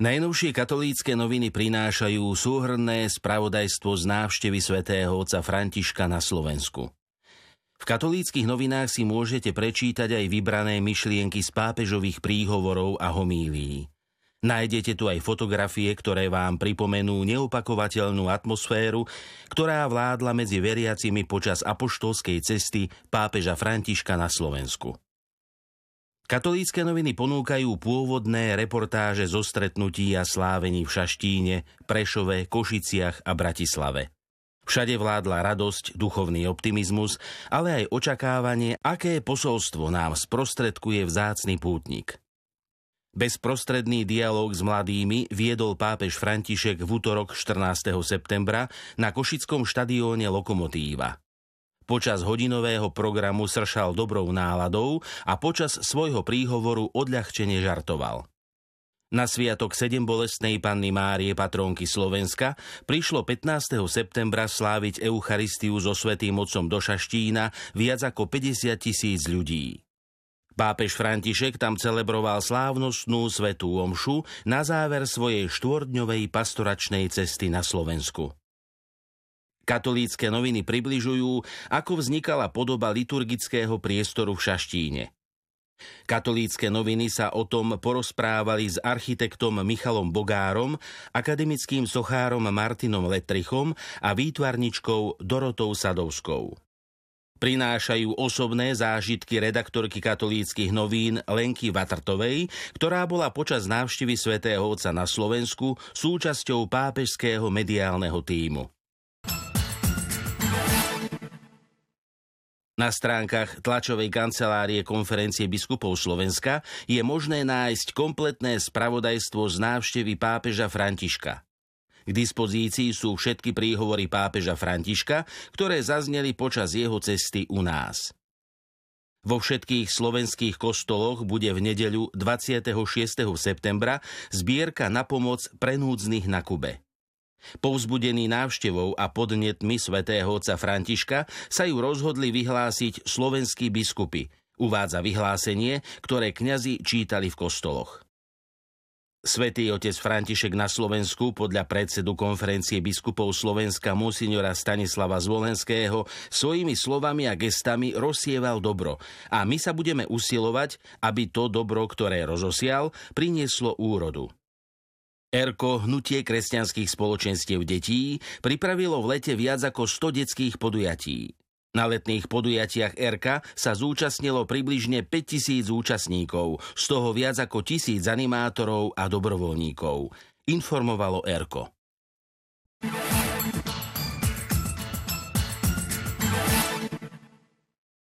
Najnovšie katolícke noviny prinášajú súhrné spravodajstvo z návštevy svätého otca Františka na Slovensku. V katolíckých novinách si môžete prečítať aj vybrané myšlienky z pápežových príhovorov a homílií. Nájdete tu aj fotografie, ktoré vám pripomenú neopakovateľnú atmosféru, ktorá vládla medzi veriacimi počas apoštolskej cesty pápeža Františka na Slovensku. Katolícke noviny ponúkajú pôvodné reportáže zo stretnutí a slávení v Šaštíne, Prešove, Košiciach a Bratislave. Všade vládla radosť, duchovný optimizmus, ale aj očakávanie, aké posolstvo nám sprostredkuje vzácny pútnik. Bezprostredný dialog s mladými viedol pápež František v útorok 14. septembra na Košickom štadióne Lokomotíva. Počas hodinového programu sršal dobrou náladou a počas svojho príhovoru odľahčene žartoval. Na sviatok 7 bolestnej panny Márie patrónky Slovenska prišlo 15. septembra sláviť Eucharistiu so svetým mocom do Šaštína viac ako 50 tisíc ľudí. Pápež František tam celebroval slávnostnú svetú omšu na záver svojej štvordňovej pastoračnej cesty na Slovensku. Katolícke noviny približujú, ako vznikala podoba liturgického priestoru v Šaštíne. Katolícke noviny sa o tom porozprávali s architektom Michalom Bogárom, akademickým sochárom Martinom Letrichom a výtvarničkou Dorotou Sadovskou. Prinášajú osobné zážitky redaktorky katolíckých novín Lenky Vatrtovej, ktorá bola počas návštevy svätého Otca na Slovensku súčasťou pápežského mediálneho týmu. Na stránkach tlačovej kancelárie konferencie biskupov Slovenska je možné nájsť kompletné spravodajstvo z návštevy pápeža Františka. K dispozícii sú všetky príhovory pápeža Františka, ktoré zazneli počas jeho cesty u nás. Vo všetkých slovenských kostoloch bude v nedeľu 26. septembra zbierka na pomoc pre núdznych na Kube. Povzbudený návštevou a podnetmi svätého otca Františka sa ju rozhodli vyhlásiť slovenskí biskupy, uvádza vyhlásenie, ktoré kňazi čítali v kostoloch. Svetý otec František na Slovensku podľa predsedu konferencie biskupov Slovenska monsignora Stanislava Zvolenského svojimi slovami a gestami rozsieval dobro a my sa budeme usilovať, aby to dobro, ktoré rozosial, prinieslo úrodu. ERKO, hnutie kresťanských spoločenstiev detí, pripravilo v lete viac ako 100 detských podujatí. Na letných podujatiach RK sa zúčastnilo približne 5000 účastníkov, z toho viac ako tisíc animátorov a dobrovoľníkov, informovalo ERKO.